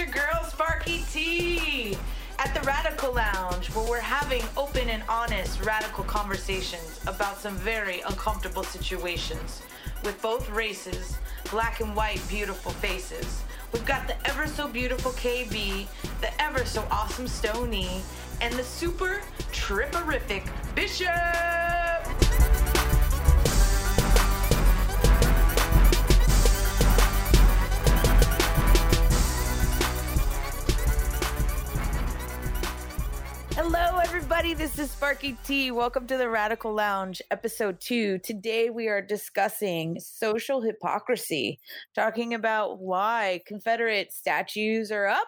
your girl Sparky T at the Radical Lounge, where we're having open and honest radical conversations about some very uncomfortable situations with both races, black and white, beautiful faces. We've got the ever so beautiful KB, the ever so awesome Stony, and the super tripperific Bishop. Everybody. This is Sparky T. Welcome to the Radical Lounge, episode two. Today, we are discussing social hypocrisy, talking about why Confederate statues are up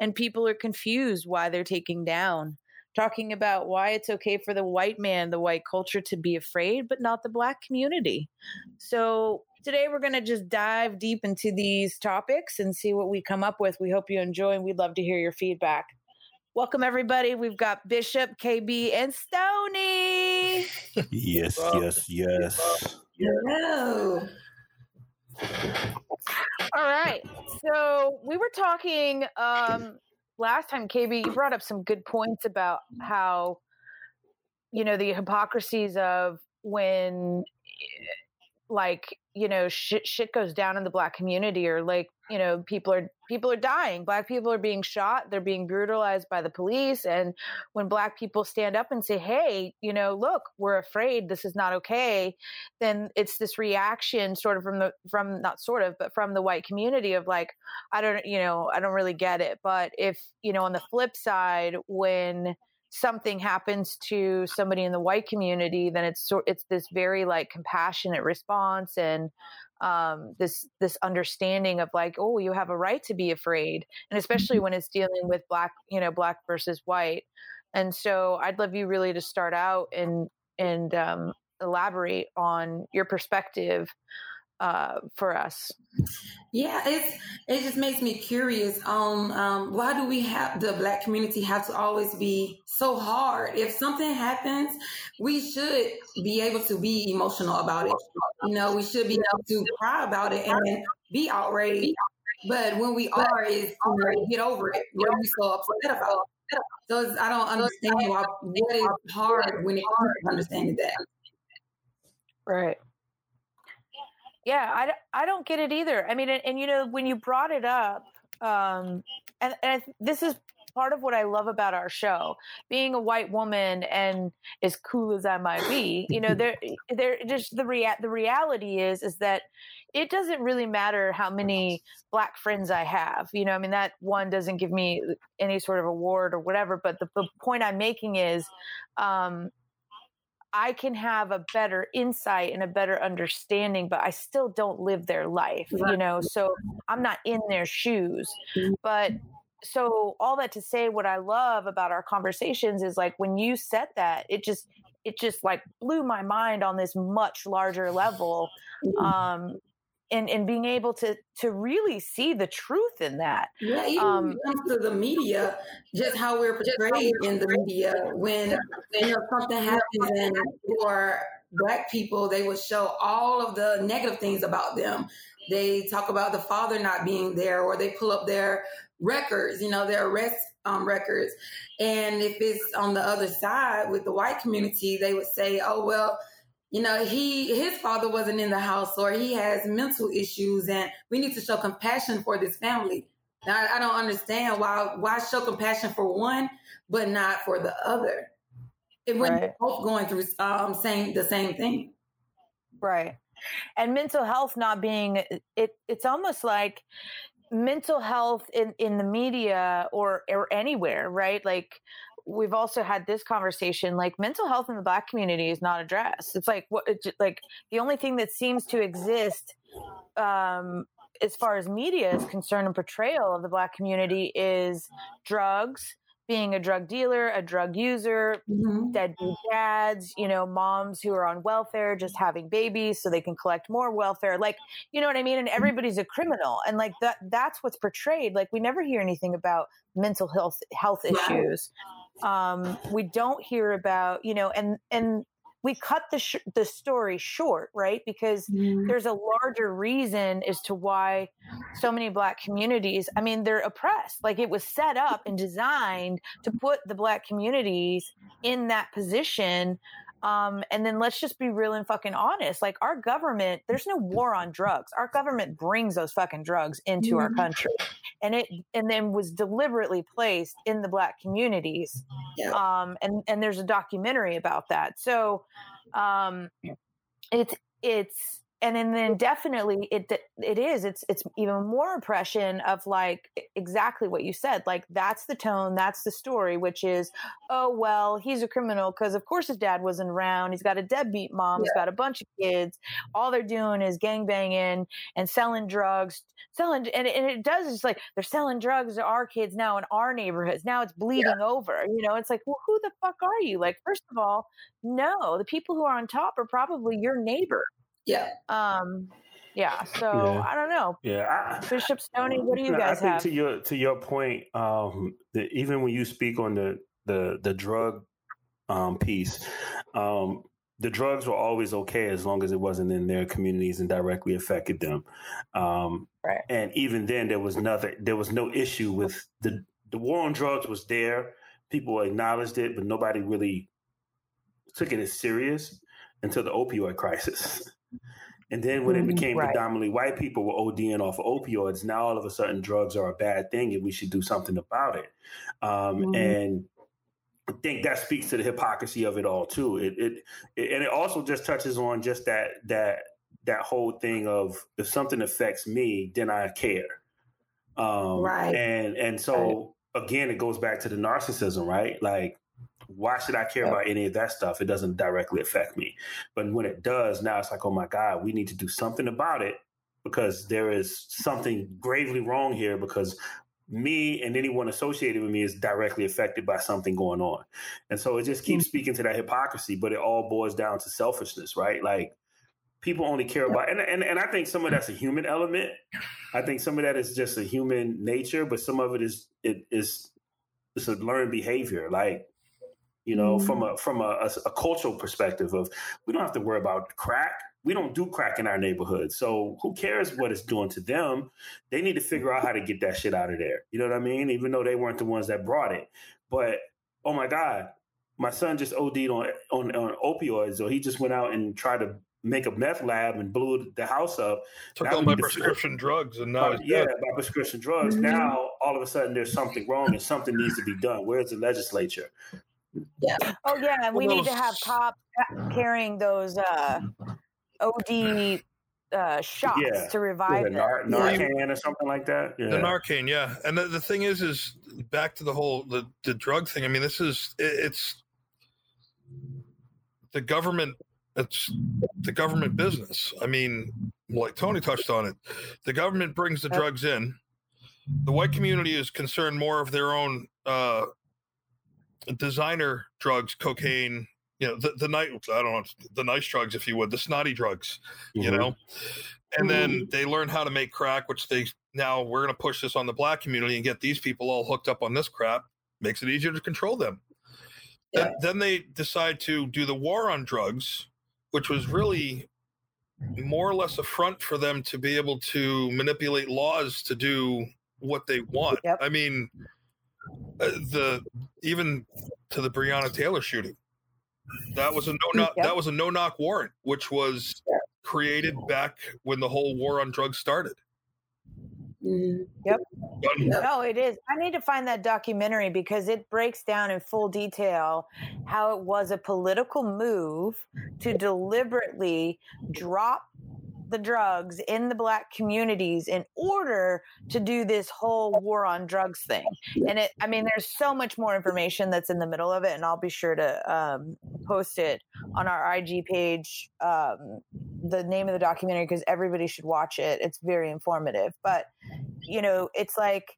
and people are confused why they're taking down. Talking about why it's okay for the white man, the white culture to be afraid, but not the black community. So, today we're going to just dive deep into these topics and see what we come up with. We hope you enjoy and we'd love to hear your feedback. Welcome, everybody. We've got Bishop, KB, and Stony. yes, yes, yes. Hello. All right. So we were talking um, last time, KB. You brought up some good points about how you know the hypocrisies of when like you know shit shit goes down in the black community or like you know people are people are dying. Black people are being shot. They're being brutalized by the police. And when black people stand up and say hey you know look we're afraid. This is not okay then it's this reaction sort of from the from not sort of but from the white community of like i don't you know i don't really get it. But if you know on the flip side when something happens to somebody in the white community, then it's sort it's this very like compassionate response and um, this this understanding of like, oh, you have a right to be afraid, and especially when it's dealing with black, you know, black versus white. And so, I'd love you really to start out and and um, elaborate on your perspective uh, for us. Yeah, it's it just makes me curious on um, why do we have the black community have to always be so hard? If something happens, we should be able to be emotional about it. You know, we should be able to cry about it and be outraged. But when we are, is you know, get over it. What are you so upset about? So I don't understand why what is hard when it comes to understanding that. Right. Yeah, I, I don't get it either. I mean, and, and you know, when you brought it up, um, and, and this is part of what I love about our show, being a white woman and as cool as I might be, you know, there, there, just the rea- the reality is, is that it doesn't really matter how many black friends I have. You know, I mean, that one doesn't give me any sort of award or whatever. But the, the point I'm making is, um, I can have a better insight and a better understanding, but I still don't live their life, you know? So I'm not in their shoes. Mm-hmm. But so all that to say what I love about our conversations is like when you said that, it just it just like blew my mind on this much larger level. Mm-hmm. Um and, and being able to to really see the truth in that. Yeah, even um, to the media, just how we're portrayed in the media when you know something happens and for black people, they will show all of the negative things about them. They talk about the father not being there, or they pull up their records, you know, their arrest um, records. And if it's on the other side with the white community, they would say, "Oh well." You know, he his father wasn't in the house or he has mental issues and we need to show compassion for this family. Now, I don't understand why why show compassion for one but not for the other. It when right. both going through um same the same thing. Right. And mental health not being it it's almost like mental health in in the media or or anywhere, right? Like we've also had this conversation like mental health in the black community is not addressed it's like what it's like the only thing that seems to exist um as far as media is concerned and portrayal of the black community is drugs being a drug dealer, a drug user, mm-hmm. deadbeat dads, you know, moms who are on welfare just having babies so they can collect more welfare. Like, you know what I mean? And everybody's a criminal. And like that that's what's portrayed. Like we never hear anything about mental health health issues. Um, we don't hear about, you know, and and we cut the sh- the story short, right? Because mm-hmm. there's a larger reason as to why so many black communities. I mean, they're oppressed. Like it was set up and designed to put the black communities in that position um, and then let's just be real and fucking honest. Like our government, there's no war on drugs. Our government brings those fucking drugs into mm-hmm. our country, and it and then was deliberately placed in the black communities. Yeah. Um, and and there's a documentary about that. So, um, it's it's and then, then definitely it it is it's it's even more oppression of like exactly what you said like that's the tone that's the story which is oh well he's a criminal because of course his dad wasn't around he's got a deadbeat mom yeah. he's got a bunch of kids all they're doing is gang banging and selling drugs selling and, and it does it's like they're selling drugs to our kids now in our neighborhoods now it's bleeding yeah. over you know it's like well who the fuck are you like first of all no the people who are on top are probably your neighbor yeah. Um, yeah. So Yeah. I don't know. Yeah, Bishop Stoney, what do you no, I guys think have? to your to your point, um, that even when you speak on the the the drug um, piece, um, the drugs were always okay as long as it wasn't in their communities and directly affected them. Um, Right. and even then, there was nothing. There was no issue with the the war on drugs was there. People acknowledged it, but nobody really took it as serious until the opioid crisis. And then when it Mhm. became Right. predominantly white people were ODing off of opioids, now all of a sudden drugs are a bad thing and we should do something about it. Um, Mhm. And I think that speaks to the hypocrisy of it all too. It, it, it and it also just touches on just that that that whole thing of if something affects me, then I care. Um, Right. And and so again, it goes back to the narcissism, right? Like why should I care Yeah. about any of that stuff? It doesn't directly affect me. But when it does, now it's like, oh my God, we need to do something about it because there is something gravely wrong here because me and anyone associated with me is directly affected by something going on. And so it just keeps Mm. speaking to that hypocrisy, but it all boils down to selfishness, right? Like people only care about and, and and I think some of that's a human element. I think some of that is just a human nature, but some of it is it is it's a learned behavior. Like you know, Mhm. from a from a, a, a cultural perspective of we don't have to worry about crack. We don't do crack in our neighborhood, so who cares what it's doing to them? They need to figure out how to get that shit out of there. You know what I mean? Even though they weren't the ones that brought it, but oh my god, my son just OD'd on on, on opioids, or he just went out and tried to make a meth lab and blew the house up. Took all my need to- prescription drugs and now Uh, yeah, dead. by prescription drugs. Mhm. Now all of a sudden there's something wrong and something needs to be done. Where's the legislature? Oh yeah, and we Well, need to have those- cops carrying those uh, OD uh, shots Yeah. to Yeah, revive them. Nar- Yeah. Narcan or something like that. Yeah. The Narcan, yeah. And the, the thing is, is back to the whole the, the drug thing. I mean, this is it, it's the government. It's the government business. I mean, like Tony touched on it, the government brings the drugs in. The white community is concerned more of their own uh, designer drugs, cocaine. You know, the, the night I don't know the nice drugs, if you would, the snotty drugs. You Mhm. know, and then they learn how to make crack, which they now we're going to push this on the black community and get these people all hooked up on this crap. Makes it easier to control them. Then, then they decide to do the war on drugs, which was really more or less a front for them to be able to manipulate laws to do what they want. Yep. I mean, the even to the Breonna Taylor shooting, that was a no knock. Yep. That was a no knock warrant, which was created back when the whole war on drugs started. Mhm. Done. No, it is. I need to find that documentary because it breaks down in full detail how it was a political move to deliberately drop the drugs in the black communities in order to do this whole war on drugs thing. And it, I mean, there's so much more information that's in the middle of it, and I'll be sure to um, post it on our IG page. Um, the name of the documentary because everybody should watch it. It's very informative, but you know, it's like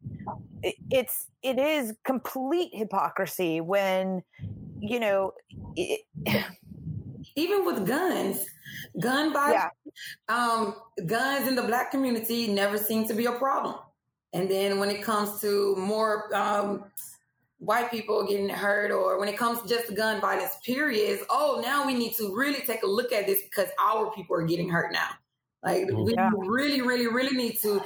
it, it's it is complete hypocrisy when you know. It, Even with guns, gun violence, um, guns in the black community never seem to be a problem. And then when it comes to more um, white people getting hurt or when it comes to just gun violence, periods, oh, now we need to really take a look at this because our people are getting hurt now. Like mm-hmm. we yeah. really, really, really need to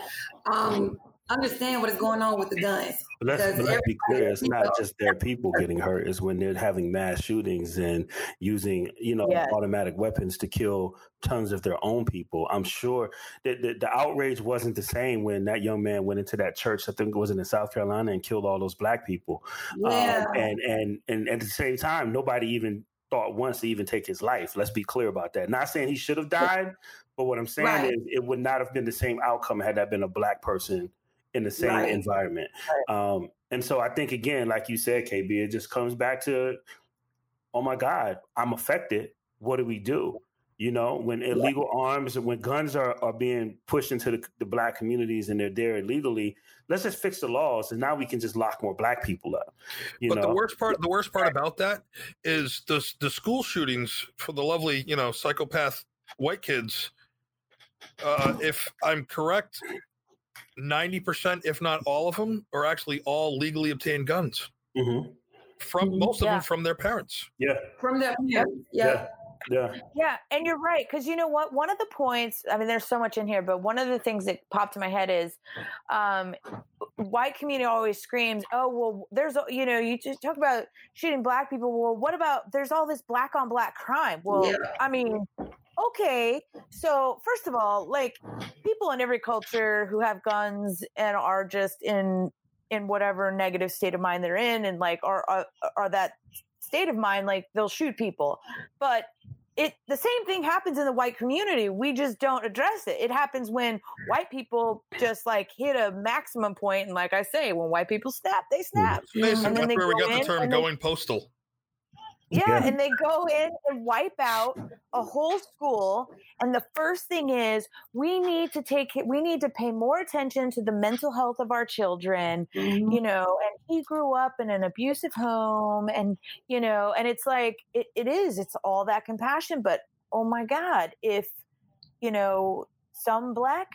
um, understand what is going on with the guns. But let's, but let's be clear: it's not just their people getting hurt; it's when they're having mass shootings and using, you know, yes. automatic weapons to kill tons of their own people. I'm sure that the, the, outrage wasn't the same when that young man went into that church. I think it was in South Carolina and killed all those black people. Yeah. Um, and and and at the same time, nobody even thought once to even take his life. Let's be clear about that. Not saying he should have died, but what I'm saying right. is it would not have been the same outcome had that been a black person in the same right. environment. Right. Um, and so I think again, like you said, KB, it just comes back to, oh my God, I'm affected. What do we do? You know, when illegal yeah. arms, when guns are, are being pushed into the, the, black communities and they're there illegally, let's just fix the laws, and now we can just lock more black people up. but know? the worst part, the worst part about that is the the school shootings for the lovely, you know, psychopath white kids. Uh, if I'm correct, 90%, if not all of them, are actually all legally obtained guns. Mm-hmm. From mm-hmm. most of them from their parents. Yeah. From their parents. Yeah. yeah. Yeah. Yeah. And you're right. Cause you know what? One of the points, I mean, there's so much in here, but one of the things that popped in my head is um, white community always screams, oh, well, there's, you know, you just talk about shooting black people. Well, what about there's all this black on black crime? Well, yeah. I mean, okay, so first of all, like people in every culture who have guns and are just in in whatever negative state of mind they're in, and like are are, are that state of mind, like they'll shoot people, but it the same thing happens in the white community. We just don't address it. It happens when white people just like hit a maximum point and like i say when white people snap they hmm. snap. Basically, and then they where we got the term going postal yeah, and they go in and wipe out a whole school. And the first thing is we need to take we need to pay more attention to the mental health of our children. Mm-hmm. You know, and he grew up in an abusive home, and you know, and it's like it, it is. It's all that compassion, but oh my God, if you know some black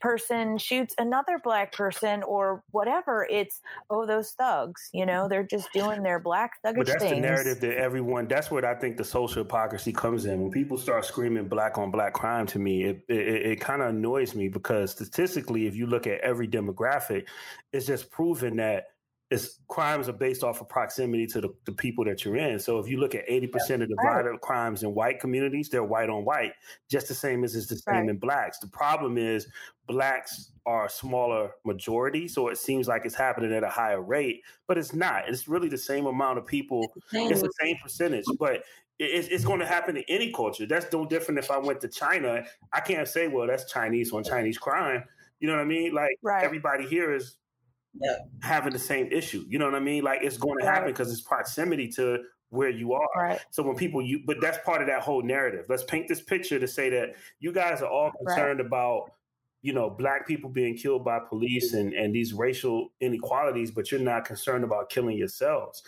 person shoots another black person or whatever, it's oh those thugs, you know, mm-hmm. they're just doing their black thuggish But that's things. the narrative that everyone. That's what I think the social hypocrisy comes in when people start screaming black on black crime. To me, it it, it kind of annoys me because statistically, if you look at every demographic, it's just proven that it's crimes are based off of proximity to the, the people that you're in. So if you look at 80% of the violent crimes in white communities, they're white on white, just the same as it's the same right. in blacks. The problem is blacks are a smaller majority, so it seems like it's happening at a higher rate, but it's not. It's really the same amount of people. It's the same percentage, but it's, it's going to happen in any culture. That's no different if I went to China. I can't say, well, that's Chinese on Chinese crime. You know what I mean? Like right. everybody here is yeah. having the same issue. You know what I mean? Like it's going to happen because it's proximity to where you are. Right. So when people you but that's part of that whole narrative. Let's paint this picture to say that you guys are all concerned right. about you know black people being killed by police and and these racial inequalities but you're not concerned about killing yourselves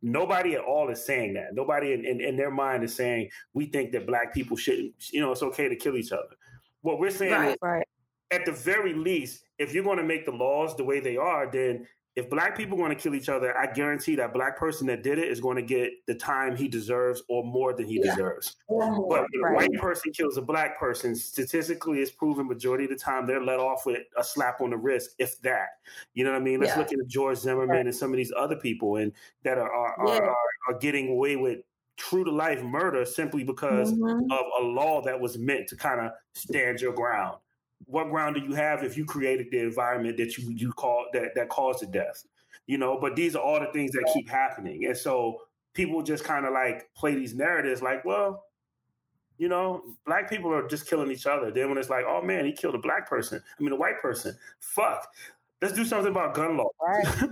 nobody at all is saying that nobody in, in, in, their mind is saying we think that black people shouldn't you know it's okay to kill each other what we're saying right, is right. At the very least if you're going to make the laws the way they are then if black people want to kill each other, I guarantee that black person that did it is going to get the time he deserves or more than he yeah. deserves. More, but if right. a white person kills a black person, statistically, it's proven majority of the time they're let off with a slap on the wrist, if that. You know what I mean? Let's yeah. look at George Zimmerman right. and some of these other people, and that are are, yeah. are, are getting away with true to life murder simply because mm-hmm. of a law that was meant to kind of stand your ground what ground do you have if you created the environment that you you call that that caused the death? You know, but these are all the things that keep happening, and so people just kind of like play these narratives, like, well, you know, black people are just killing each other. Then when it's like, oh man, he killed a black person, I mean a white person, fuck, let's do something about gun law. Right.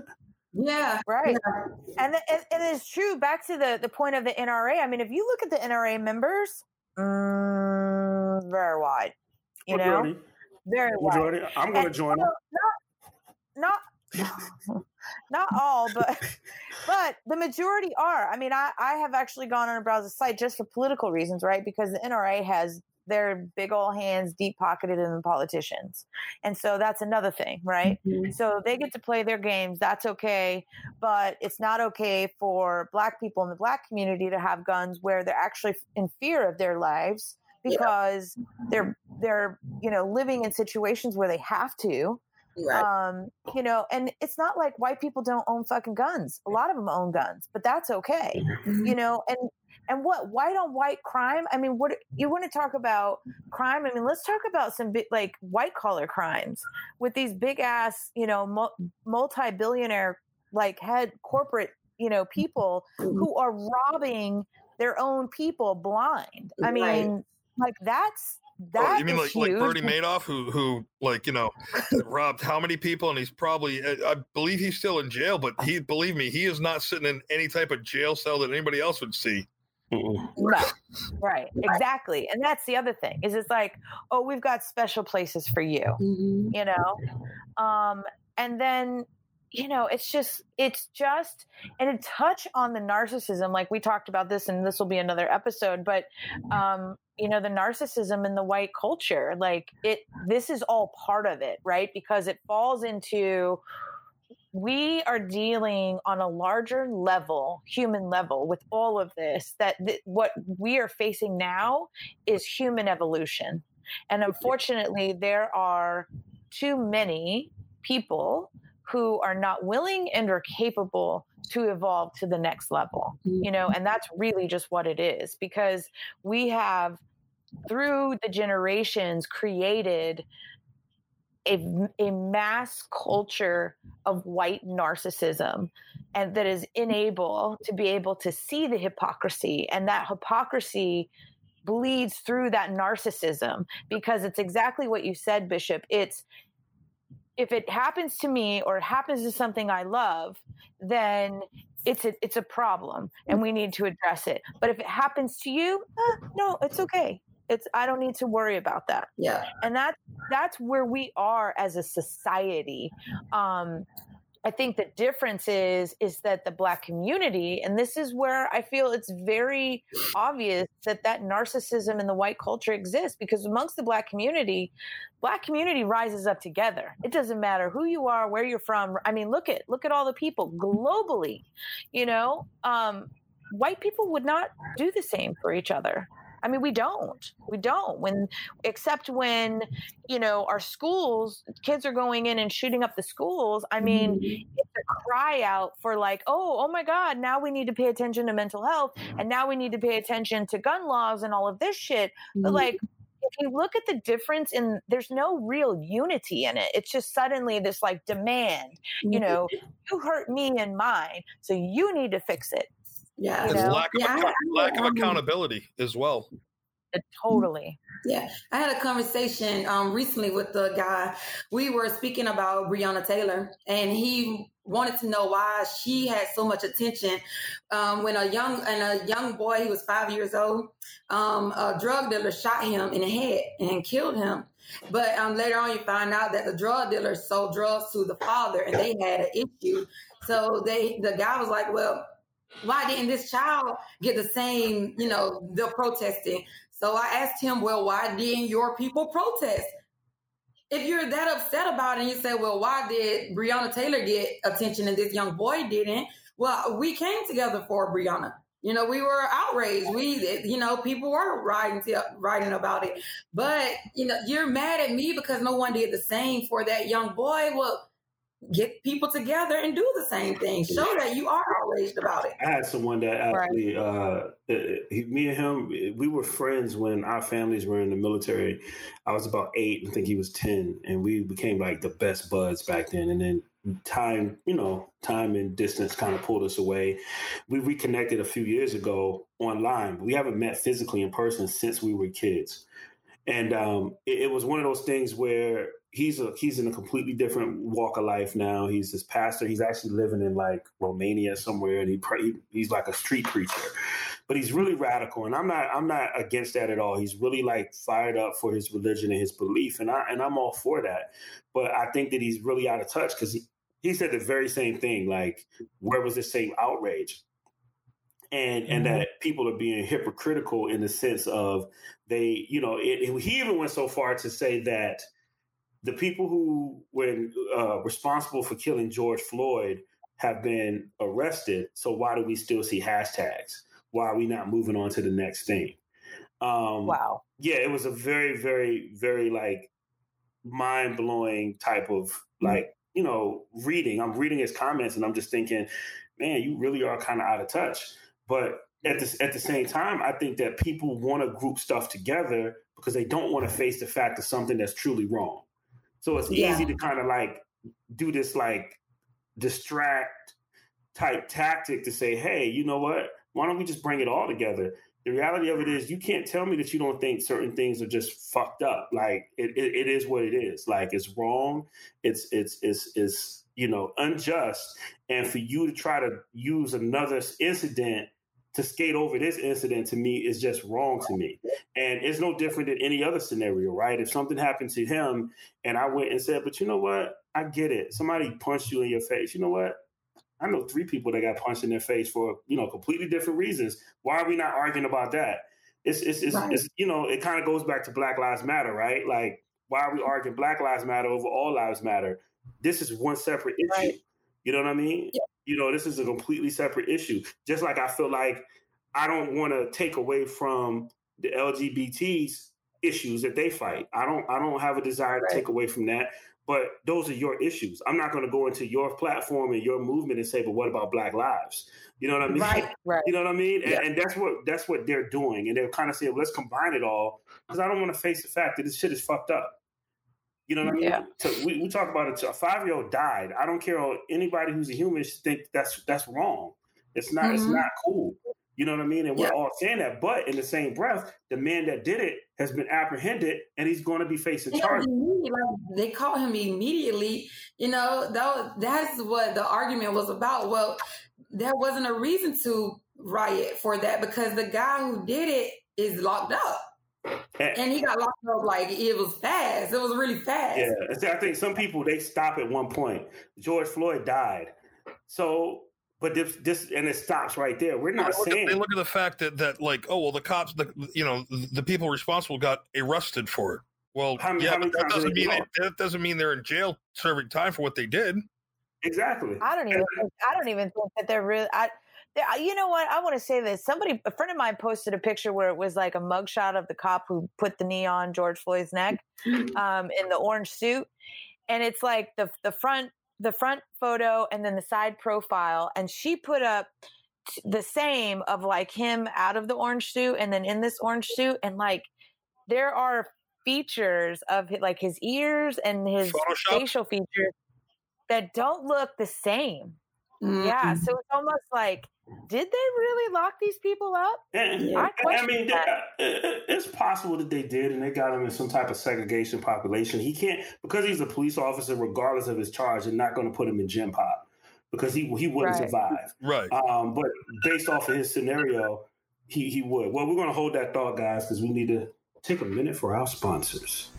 Yeah, right. Yeah. And, and, and it's true. Back to the the point of the NRA. I mean, if you look at the NRA members, mm, very wide. You know, very well. I'm going to join them. Not, not, not all, but but the majority are. I mean, I, I have actually gone on a browser site just for political reasons, right? Because the NRA has their big old hands deep pocketed in the politicians. And so that's another thing, right? Mm-hmm. So they get to play their games. That's okay. But it's not okay for black people in the black community to have guns where they're actually in fear of their lives because yeah. they're they're you know living in situations where they have to Right. Um, you know, and it's not like white people don't own fucking guns. A lot of them own guns, but that's okay. Mm-hmm. You know, and and what white on white crime? I mean, what you want to talk about crime? I mean, let's talk about some big like white collar crimes with these big ass, you know, multi billionaire like head corporate, you know, people mm-hmm. who are robbing their own people blind. I mean, right. Like that's that oh, you mean like huge. like Bernie Madoff, who who like you know robbed how many people, and he's probably I believe he's still in jail, but he believe me, he is not sitting in any type of jail cell that anybody else would see. Right, right, exactly, and that's the other thing is it's like, oh, we've got special places for you, mm-hmm. you know, um, and then you know, it's just, it's just, and a touch on the narcissism. Like we talked about this, and this will be another episode, but, um, you know, the narcissism in the white culture, like it, this is all part of it, right? Because it falls into, we are dealing on a larger level, human level, with all of this. That th- what we are facing now is human evolution. And unfortunately, there are too many people who are not willing and are capable to evolve to the next level you know mm-hmm. and that's really just what it is because we have through the generations created a, a mass culture of white narcissism and that is unable to be able to see the hypocrisy and that hypocrisy bleeds through that narcissism because it's exactly what you said bishop it's if it happens to me or it happens to something I love, then it's a, it's a problem and we need to address it. But if it happens to you, eh, no, it's okay. It's I don't need to worry about that. Yeah. And that's that's where we are as a society. Um, I think the difference is is that the black community, and this is where I feel it's very obvious that that narcissism in the white culture exists because amongst the black community, black community rises up together. It doesn't matter who you are, where you're from. I mean, look at look at all the people globally. You know, um, white people would not do the same for each other. I mean, we don't. We don't. When except when, you know, our schools, kids are going in and shooting up the schools. I mean, mm-hmm. it's a cry out for like, oh, oh my God, now we need to pay attention to mental health and now we need to pay attention to gun laws and all of this shit. Mm-hmm. But like if you look at the difference in there's no real unity in it it's just suddenly this like demand you mm-hmm. know you hurt me and mine so you need to fix it yeah. You know? lack of, yeah, ac- lack of accountability as well. Uh, totally. Yeah. I had a conversation um, recently with the guy. We were speaking about Breonna Taylor, and he wanted to know why she had so much attention um, when a young and a young boy he was five years old um, a drug dealer shot him in the head and killed him but um, later on you find out that the drug dealer sold drugs to the father and they had an issue so they the guy was like well why didn't this child get the same, you know, the protesting? So I asked him, well, why didn't your people protest? If you're that upset about it and you say, well, why did Breonna Taylor get attention and this young boy didn't? Well, we came together for Breonna. You know, we were outraged. We, you know, people were writing to, writing about it. But you know, you're mad at me because no one did the same for that young boy. Well, get people together and do the same thing. Show that you are outraged about it. I had someone that actually, right. uh, he, me and him, we were friends when our families were in the military. I was about eight, I think he was 10, and we became like the best buds back then. And then time, you know, time and distance kind of pulled us away. We reconnected a few years ago online. We haven't met physically in person since we were kids. And um, it, it was one of those things where he's a he's in a completely different walk of life now. He's this pastor. He's actually living in like Romania somewhere, and he pray, he's like a street preacher. But he's really radical, and I'm not I'm not against that at all. He's really like fired up for his religion and his belief, and I and I'm all for that. But I think that he's really out of touch because he, he said the very same thing. Like, where was the same outrage? and and mm-hmm. that people are being hypocritical in the sense of they, you know, it, it, he even went so far to say that the people who were uh, responsible for killing George Floyd have been arrested. So why do we still see hashtags? Why are we not moving on to the next thing? Um, wow. Yeah, it was a very, very, very like mind blowing type of mm-hmm. like you know reading. I'm reading his comments and I'm just thinking, man, you really are kind of out of touch. But at the at the same time, I think that people want to group stuff together because they don't want to face the fact of something that's truly wrong. So it's yeah. easy to kind of like do this like distract type tactic to say, hey, you know what? Why don't we just bring it all together? The reality of it is, you can't tell me that you don't think certain things are just fucked up. Like it, it, it is what it is. Like it's wrong. It's it's it's it's you know unjust. And for you to try to use another incident to skate over this incident to me is just wrong to me. And it's no different than any other scenario, right? If something happened to him and I went and said, but you know what? I get it. Somebody punched you in your face. You know what? I know three people that got punched in their face for, you know, completely different reasons. Why are we not arguing about that? It's, it's, it's, right. it's you know, it kind of goes back to Black Lives Matter, right? Like, why are we arguing Black Lives Matter over All Lives Matter? This is one separate issue. Right. You know what I mean? Yeah you know, this is a completely separate issue. Just like I feel like I don't want to take away from the LGBTs issues that they fight. I don't I don't have a desire right. to take away from that. But those are your issues. I'm not going to go into your platform and your movement and say, "But what about Black lives?" You know what I mean? Right, right. You know what I mean? Yeah. And, and, that's what that's what they're doing. And they're kind of saying, well, "Let's combine it all," because I don't want to face the fact that this shit is fucked up. You know what I mean? Yeah. So we, we talk about it. A five year old died. I don't care. Anybody who's a human should think that's that's wrong. It's not. Mm-hmm. It's not cool. You know what I mean? And we're all saying that, but in the same breath, the man that did it has been apprehended and he's going to be facing charges. They caught him immediately. You know, that that's what the argument was about. Well, there wasn't a reason to riot for that because the guy who did it is locked up. And, and, he got locked up like it was fast. It was really fast. Yeah, I think some people they stop at one point. George Floyd died, so but this, this and it stops right there. We're not they saying at, they look at the fact that that like oh well the cops the you know the people responsible got arrested for it. Well, how, yeah, how that doesn't mean they, that doesn't mean they're in jail serving time for what they did. Exactly. I don't even. I don't even think that they're really. I, you know what? I want to say this. Somebody, a friend of mine, posted a picture where it was like a mugshot of the cop who put the knee on George Floyd's neck, um, in the orange suit, and it's like the the front the front photo and then the side profile, and she put up the same of like him out of the orange suit and then in this orange suit, and like there are features of like his ears and his Photoshop. facial features that don't look the same. Mm-hmm. Yeah, so it's almost like did they really lock these people up? And, I, I, mean, it's possible that they did, and they got him in some type of segregation population. He can't because he's a police officer, regardless of his charge. They're not going to put him in Gen Pop because he he wouldn't right. survive. Right. Um, but based off of his scenario, he he would. Well, we're going to hold that thought, guys, because we need to take a minute for our sponsors.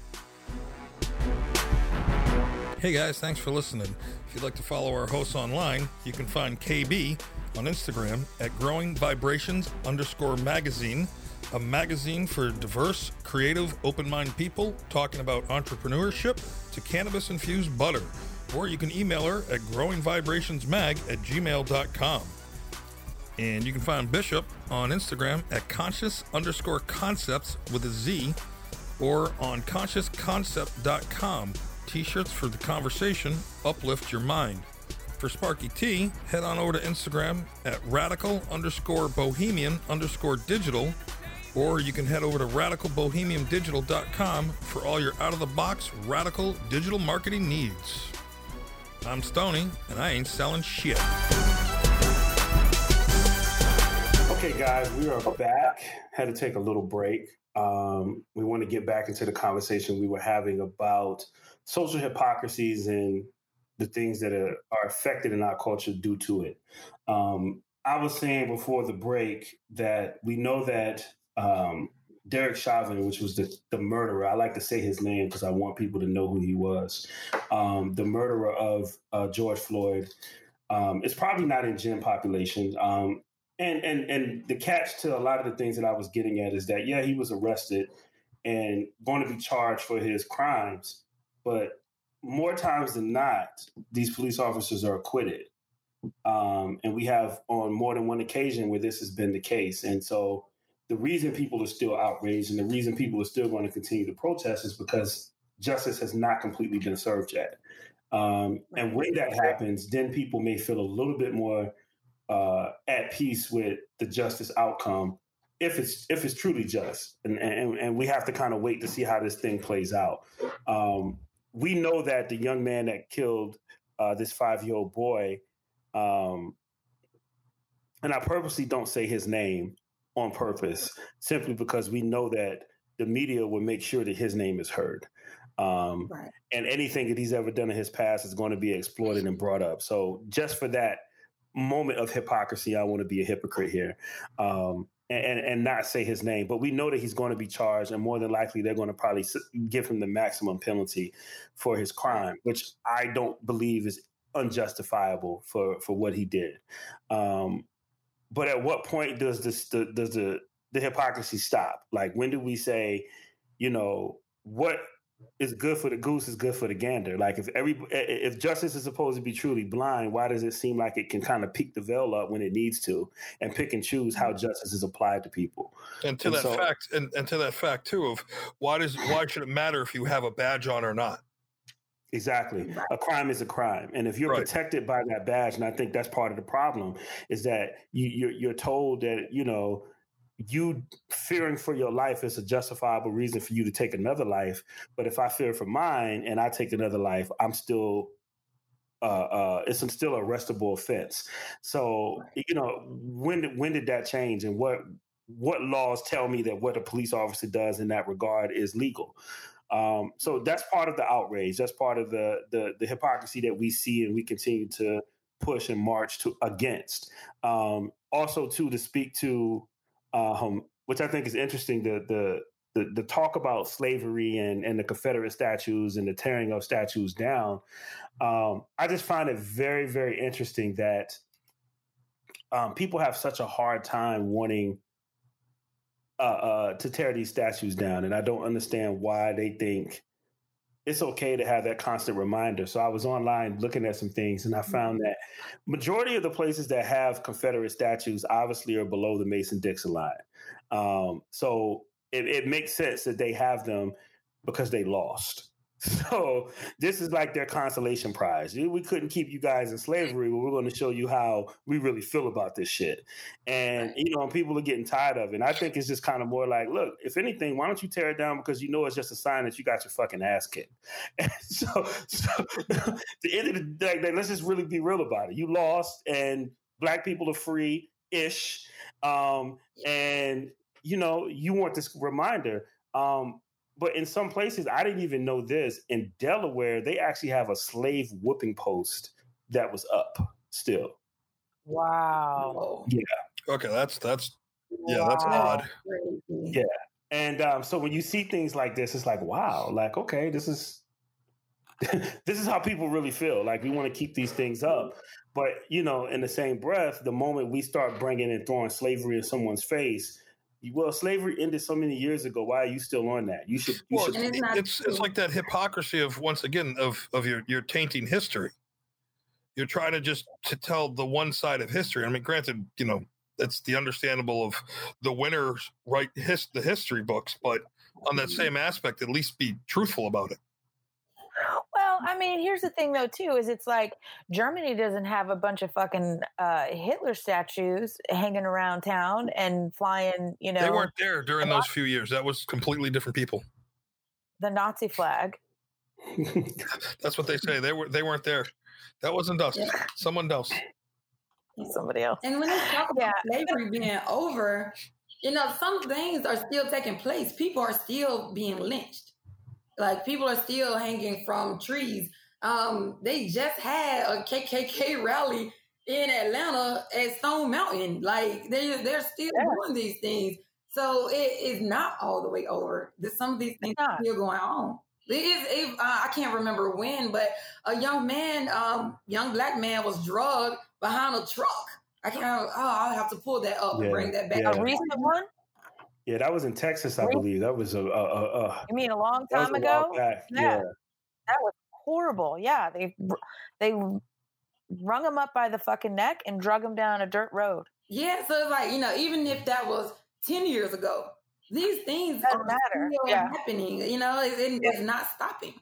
Hey guys, thanks for listening. If you'd like to follow our hosts online, you can find KB on Instagram at Growing Vibrations underscore magazine, a magazine for diverse, creative, open minded people talking about entrepreneurship to cannabis infused butter. Or you can email her at growingvibrationsmag at gmail.com. And you can find Bishop on Instagram at conscious underscore concepts with a Z or on consciousconcept.com. T shirts for the conversation uplift your mind for Sparky T, head on over to Instagram at radical underscore bohemian underscore digital, or you can head over to radicalbohemiandigital.com for all your out of the box radical digital marketing needs. I'm Stony, and I ain't selling shit. Okay, guys, we are back. Had to take a little break. Um, we want to get back into the conversation we were having about social hypocrisies and the things that are, are affected in our culture due to it. Um, I was saying before the break that we know that um, Derek Chauvin, which was the, the murderer, I like to say his name because I want people to know who he was, um, the murderer of uh, George Floyd, um, is probably not in gen population. Um, and and and the catch to a lot of the things that I was getting at is that yeah, he was arrested and going to be charged for his crimes, but more times than not, these police officers are acquitted. Um, and we have on more than one occasion where this has been the case. And so the reason people are still outraged and the reason people are still going to continue to protest is because justice has not completely been served yet. Um, and when that happens, then people may feel a little bit more uh, at peace with the justice outcome if it's if it's truly just. And and, and we have to kind of wait to see how this thing plays out. Um, we know that the young man that killed uh, this five year old boy, um, and I purposely don't say his name on purpose, simply because we know that the media will make sure that his name is heard. Um, right. And anything that he's ever done in his past is going to be exploited and brought up. So just for that moment of hypocrisy, I want to be a hypocrite here. Um, and, and not say his name, but we know that he's going to be charged, and more than likely they're going to probably give him the maximum penalty for his crime, which I don't believe is unjustifiable for for what he did. Um, but at what point does this the, does the the hypocrisy stop? Like when do we say, you know, what is good for the goose is good for the gander. Like if every if justice is supposed to be truly blind, why does it seem like it can kind of peek the veil up when it needs to and pick and choose how justice is applied to people? And to and that so, fact, and, and to that fact too of why does why should it matter if you have a badge on or not? Exactly. A crime is a crime. And if you're right. protected by that badge, and I think that's part of the problem, is that you, you're, you're told that, you know, you fearing for your life is a justifiable reason for you to take another life. But if I fear for mine and I take another life, I'm still uh, uh, it's still a arrestable offense. So you know when did, when did that change and what what laws tell me that what a police officer does in that regard is legal? Um, so that's part of the outrage. That's part of the, the the hypocrisy that we see and we continue to push and march to against. Um, also, too, to speak to um, which I think is interesting. The the the, the talk about slavery and, and the Confederate statues and the tearing of statues down. Um, I just find it very very interesting that um, people have such a hard time wanting uh, uh, to tear these statues down, and I don't understand why they think it's okay to have that constant reminder. So I was online looking at some things and I mm-hmm. found that majority of the places that have Confederate statues obviously are below the Mason Dixon line. Um, so it, it makes sense that they have them because they lost. So this is like their consolation prize. We couldn't keep you guys in slavery, but we're going to show you how we really feel about this shit. And you know, people are getting tired of it. And I think it's just kind of more like, look, if anything, why don't you tear it down because you know it's just a sign that you got your fucking ass kicked. And so, so the end of the day, let's just really be real about it. You lost, and black people are free ish. Um, and you know, you want this reminder. Um, but in some places, I didn't even know this. In Delaware, they actually have a slave whooping post that was up still. Wow. Yeah. Okay, that's that's yeah, wow. that's odd. Yeah. And um, so when you see things like this, it's like, wow, like okay, this is this is how people really feel. Like we want to keep these things up, but you know, in the same breath, the moment we start bringing and throwing slavery in someone's face, well, slavery ended so many years ago. Why are you still on that? You should. You well, should it's, it's, it's like that hypocrisy of once again of of your your tainting history. You're trying to just to tell the one side of history. I mean, granted, you know that's the understandable of the winners write his, the history books, but on that same aspect, at least be truthful about it. I mean, here's the thing though, too, is it's like Germany doesn't have a bunch of fucking uh, Hitler statues hanging around town and flying. You know, they weren't there during those few years. That was completely different people. The Nazi flag. That's what they say. They were they weren't there. That wasn't us. Yeah. Someone else. Somebody else. And when they talk about yeah. slavery being over, you know, some things are still taking place. People are still being lynched. Like people are still hanging from trees. Um, they just had a KKK rally in Atlanta at Stone Mountain. Like they they're still yeah. doing these things. So it is not all the way over. There's Some of these things are still going on. It is. It, uh, I can't remember when, but a young man, um, young black man, was drugged behind a truck I can't. Oh, I'll have to pull that up yeah, and bring that back. Yeah. A recent one. Yeah, that was in Texas, I believe. That was a. a, a, a you mean a long time ago? Yeah. yeah. that was horrible. Yeah, they they wrung him up by the fucking neck and drug him down a dirt road. Yeah, so it's like you know, even if that was ten years ago, these things Doesn't are matter. still yeah. happening. You know, it, it, it's not stopping.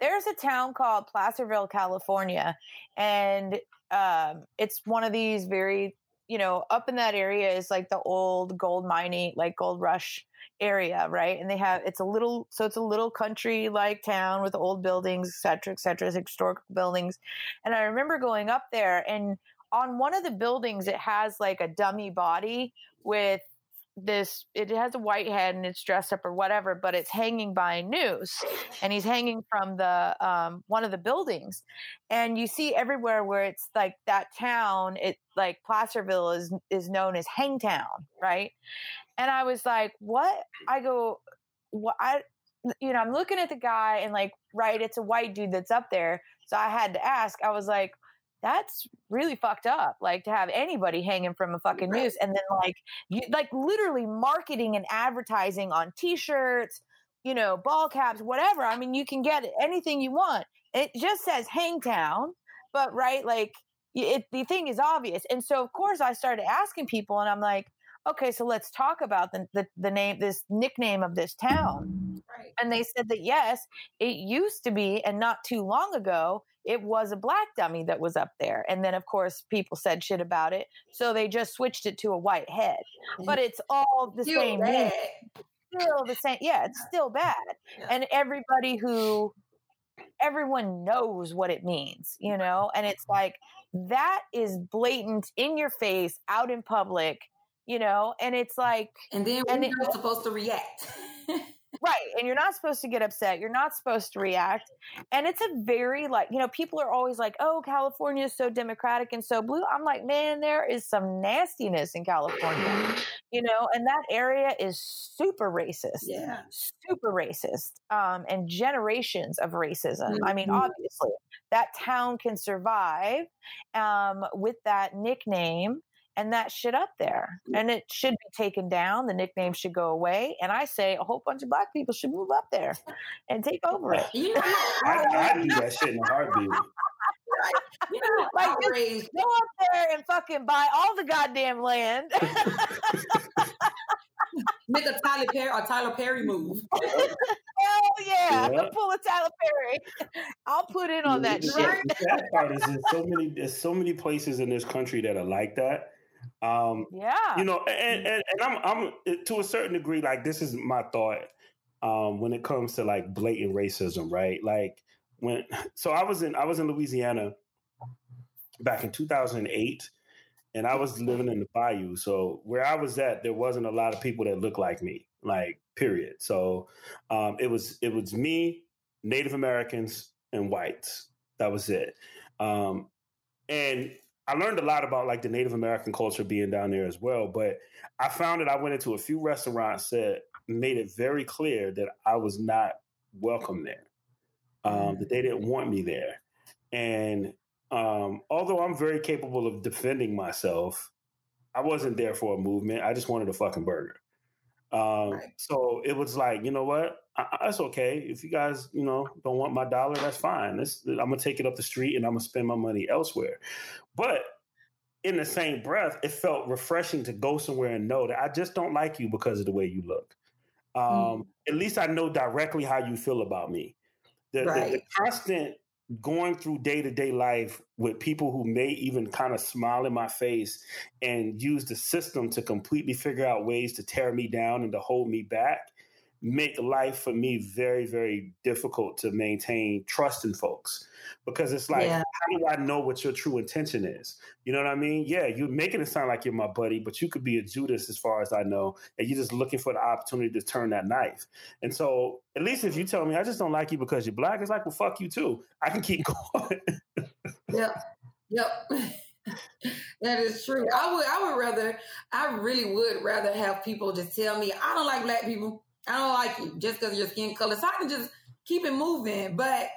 There's a town called Placerville, California, and um, it's one of these very, you know, up in that area is like the old gold mining, like gold rush area, right? And they have it's a little so it's a little country like town with old buildings, et cetera, et cetera, historic buildings. And I remember going up there and on one of the buildings it has like a dummy body with this it has a white head and it's dressed up or whatever but it's hanging by a noose and he's hanging from the um, one of the buildings. And you see everywhere where it's like that town it like placerville is is known as hangtown right? And i was like what? I go what i you know i'm looking at the guy and like right it's a white dude that's up there. So i had to ask i was like that's really fucked up. Like to have anybody hanging from a fucking noose and then like you like literally marketing and advertising on t-shirts, you know, ball caps, whatever. I mean, you can get anything you want. It just says Hangtown, but right, like it, the thing is obvious. And so of course I started asking people and I'm like, okay, so let's talk about the, the, the name, this nickname of this town. Right. And they said that yes, it used to be, and not too long ago, it was a black dummy that was up there. And then, of course, people said shit about it. So they just switched it to a white head. But it's all the same. Still the same. Yeah, it's still bad. And everybody who, everyone knows what it means, you know? And it's like, that is blatant in your face, out in public, you know? And it's like. And then we're not supposed to react. Right. And you're not supposed to get upset. You're not supposed to react. And it's a very like, you know, people are always like, oh, California is so democratic and so blue. I'm like, man, there is some nastiness in California, you know, and that area is super racist. Yeah. Super racist. Um, and generations of racism. Mm-hmm. I mean, mm-hmm. obviously, that town can survive um, with that nickname and that shit up there. And it should be taken down. The nickname should go away. And I say a whole bunch of black people should move up there and take over it. I, I do that shit in a heartbeat. You know, like just go up there and fucking buy all the goddamn land. Make a Tyler Perry or Tyler Perry move. Hell yeah. yeah. Pull a Tyler Perry. I'll put in on that shit. The sad part is there's so many there's so many places in this country that are like that um, yeah, you know, and, and, and I'm I'm to a certain degree like this is my thought um, when it comes to like blatant racism, right? Like when so I was in I was in Louisiana back in 2008 and I was living in the bayou. So where I was at, there wasn't a lot of people that looked like me, like period. So um, it was it was me, Native Americans, and whites. That was it. Um, and I learned a lot about like the Native American culture being down there as well. But I found that I went into a few restaurants that made it very clear that I was not welcome there, um, that they didn't want me there. And um, although I'm very capable of defending myself, I wasn't there for a movement. I just wanted a fucking burger. Um, right. So it was like, you know what? I, that's okay. If you guys, you know, don't want my dollar, that's fine. I'm gonna take it up the street and I'm gonna spend my money elsewhere. But in the same breath, it felt refreshing to go somewhere and know that I just don't like you because of the way you look. Um, mm. At least I know directly how you feel about me. The, right. the, the constant going through day to day life with people who may even kind of smile in my face and use the system to completely figure out ways to tear me down and to hold me back make life for me very, very difficult to maintain trust in folks because it's like, yeah. how do I know what your true intention is? You know what I mean? Yeah, you're making it sound like you're my buddy, but you could be a Judas as far as I know, and you're just looking for the opportunity to turn that knife. And so, at least if you tell me I just don't like you because you're black, it's like, well, fuck you too. I can keep going. yep. Yep. that is true. I would I would rather I really would rather have people just tell me I don't like black people. I don't like you just because of your skin color. So I can just keep it moving. But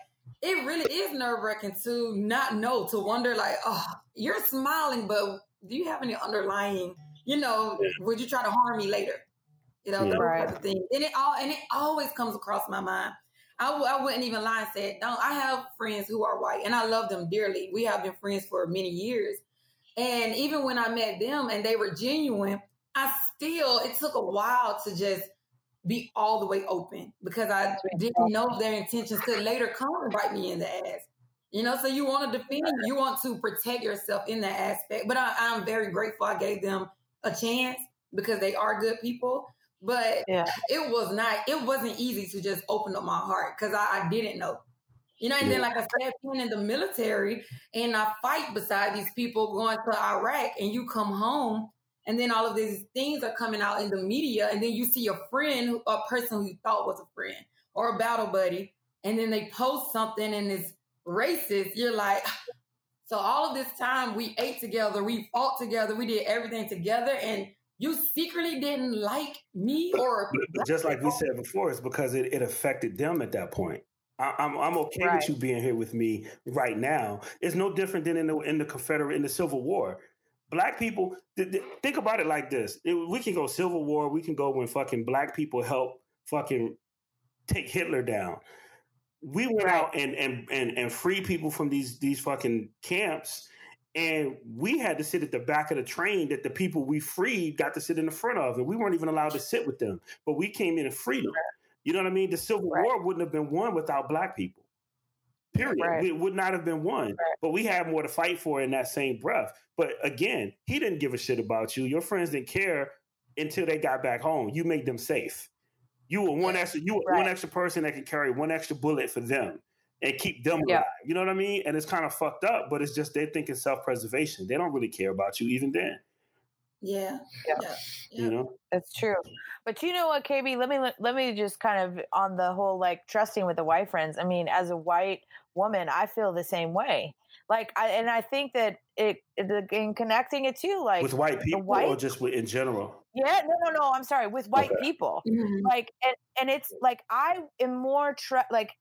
it really is nerve wracking to not know, to wonder like, oh, you're smiling, but do you have any underlying, you know, yeah. would you try to harm me later? You know, yeah. right. type of thing. And it all and it always comes across my mind. I w- I wouldn't even lie and say, no, I have friends who are white and I love them dearly. We have been friends for many years. And even when I met them and they were genuine, I still, it took a while to just be all the way open because I didn't know their intentions could later come and bite me in the ass. You know, so you want to defend, you want to protect yourself in that aspect. But I, I'm very grateful I gave them a chance because they are good people. But yeah. it was not, it wasn't easy to just open up my heart because I, I, didn't know. You know, and then like I said, being in the military and I fight beside these people going to Iraq and you come home and then all of these things are coming out in the media and then you see a friend, a person who you thought was a friend or a battle buddy, and then they post something and it's racist, you're like, so all of this time we ate together, we fought together, we did everything together and you secretly didn't like me or just like we said before it's because it, it affected them at that point. I, am I'm, I'm okay right. with you being here with me right now. It's no different than in the in the confederate in the civil war black people th- th- think about it like this it, we can go civil war we can go when fucking black people help fucking take hitler down we went out and, and and and free people from these these fucking camps and we had to sit at the back of the train that the people we freed got to sit in the front of, and we weren't even allowed to sit with them. But we came in and freed them. You know what I mean? The Civil right. War wouldn't have been won without black people. Period. Right. It would not have been won. Right. But we had more to fight for in that same breath. But again, he didn't give a shit about you. Your friends didn't care until they got back home. You made them safe. You were one extra. You were one extra person that could carry one extra bullet for them and keep them alive. You know what I mean? And it's kind of fucked up, but it's just they think it's self preservation. They don't really care about you even then. Yeah. yeah. yeah. You know? It's true. But you know what, KB, let me let me just kind of on the whole like trusting with the white friends. I mean, as a white woman, I feel the same way. Like I and I think that it, in connecting it too, like with white people white, or just with, in general. Yeah, no, no, no. I'm sorry, with white okay. people. Mm-hmm. Like, and and it's like I am more tra- like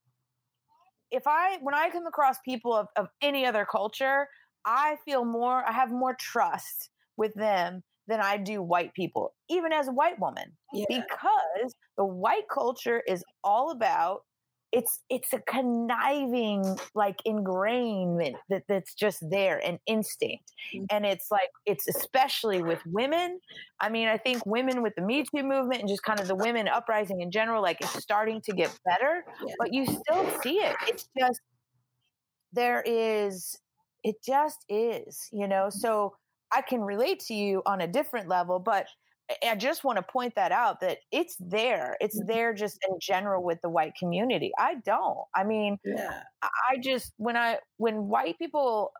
if I when I come across people of, of any other culture, I feel more I have more trust with them than I do white people, even as a white woman. Yeah. Because the white culture is all about it's it's a conniving like ingrainment that, that's just there an instinct. Mm-hmm. and it's like it's especially with women. I mean i think women with the me too movement and just kind of the women uprising in general like it's starting to get better but you still see it. It's just there is it just is you know? So i can relate to you on a different level but I just want to point that out that it's there. It's mm-hmm. there just in general with the white community. I don't. I mean, yeah. I just when I when white people,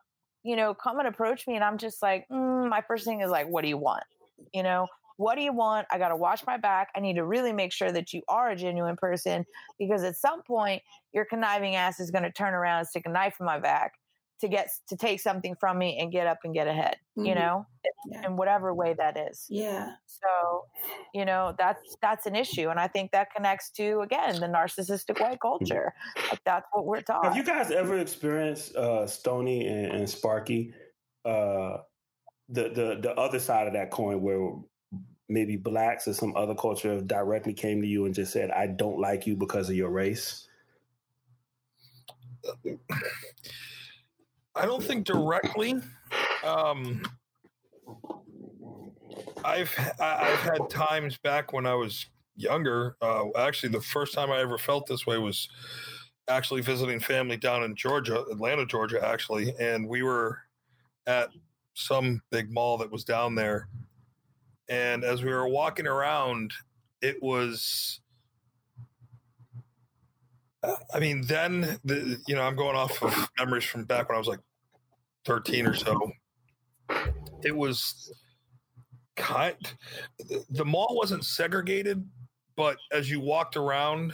you know, come and approach me, and I'm just like, mm, my first thing is like, what do you want? You know, what do you want? I got to watch my back. I need to really make sure that you are a genuine person because at some point your conniving ass is going to turn around and stick a knife in my back to get to take something from me and get up and get ahead mm-hmm. you know yeah. in whatever way that is. Yeah. So you know that's that's an issue and i think that connects to again the narcissistic white culture. Like that's what we're talking have you guys ever experienced uh stony and, and sparky? Uh the the the other side of that coin where maybe blacks or some other culture directly came to you and just said i don't like you because of your race I don't think directly. Um, I've I've had times back when I was younger. Uh, actually, the first time I ever felt this way was actually visiting family down in Georgia, Atlanta, Georgia, actually, and we were at some big mall that was down there. And as we were walking around, it was I mean, then the, you know, I'm going off of memories from back when I was like 13 or so. It was kind. The mall wasn't segregated, but as you walked around,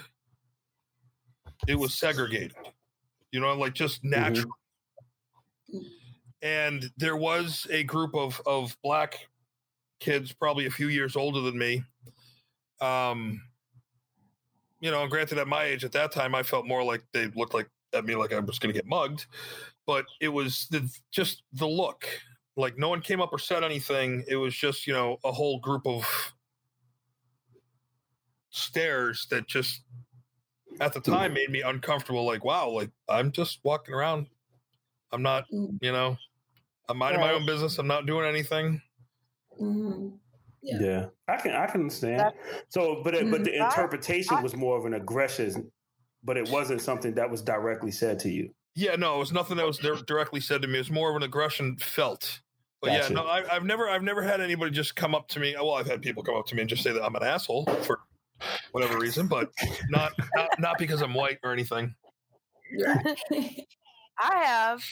it was segregated. You know, like just natural. Mm-hmm. And there was a group of of black kids, probably a few years older than me. Um, you know, granted, at my age at that time, I felt more like they looked like at me like I was going to get mugged, but it was the just the look Like no one came up or said anything. It was just, you know, a whole group of stares that just at the time made me uncomfortable. Like, wow, like I'm just walking around. I'm not, Mm. you know, I'm minding my own business. I'm not doing anything. Mhm. Yeah. Yeah. I can I can understand. That- so, but it, but the I- interpretation I- was more of an aggression, but it wasn't something that was directly said to you. Yeah, no, it was nothing that was dir- directly said to me. It was more of an aggression felt. But Gotcha. yeah, no, I, I've never, I've never had anybody just come up to me. Well, I've had people come up to me and just say that I'm an asshole for whatever reason, but not, not, not because I'm white or anything. Yeah. I have.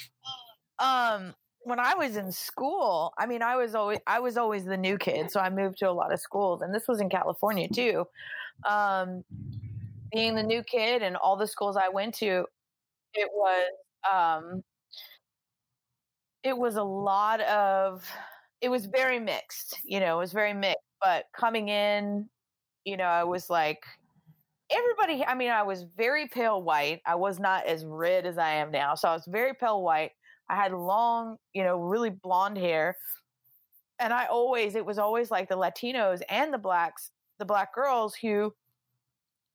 Um, when I was in school, I mean, I was always I was always the new kid, so I moved to a lot of schools, and this was in California too. Um, being the new kid and all the schools I went to, it was um, it was a lot of it was very mixed. You know, it was very mixed. But coming in, you know, I was like everybody i mean i was very pale white i was not as red as i am now so i was very pale white i had long you know really blonde hair and i always it was always like the latinos and the blacks the black girls who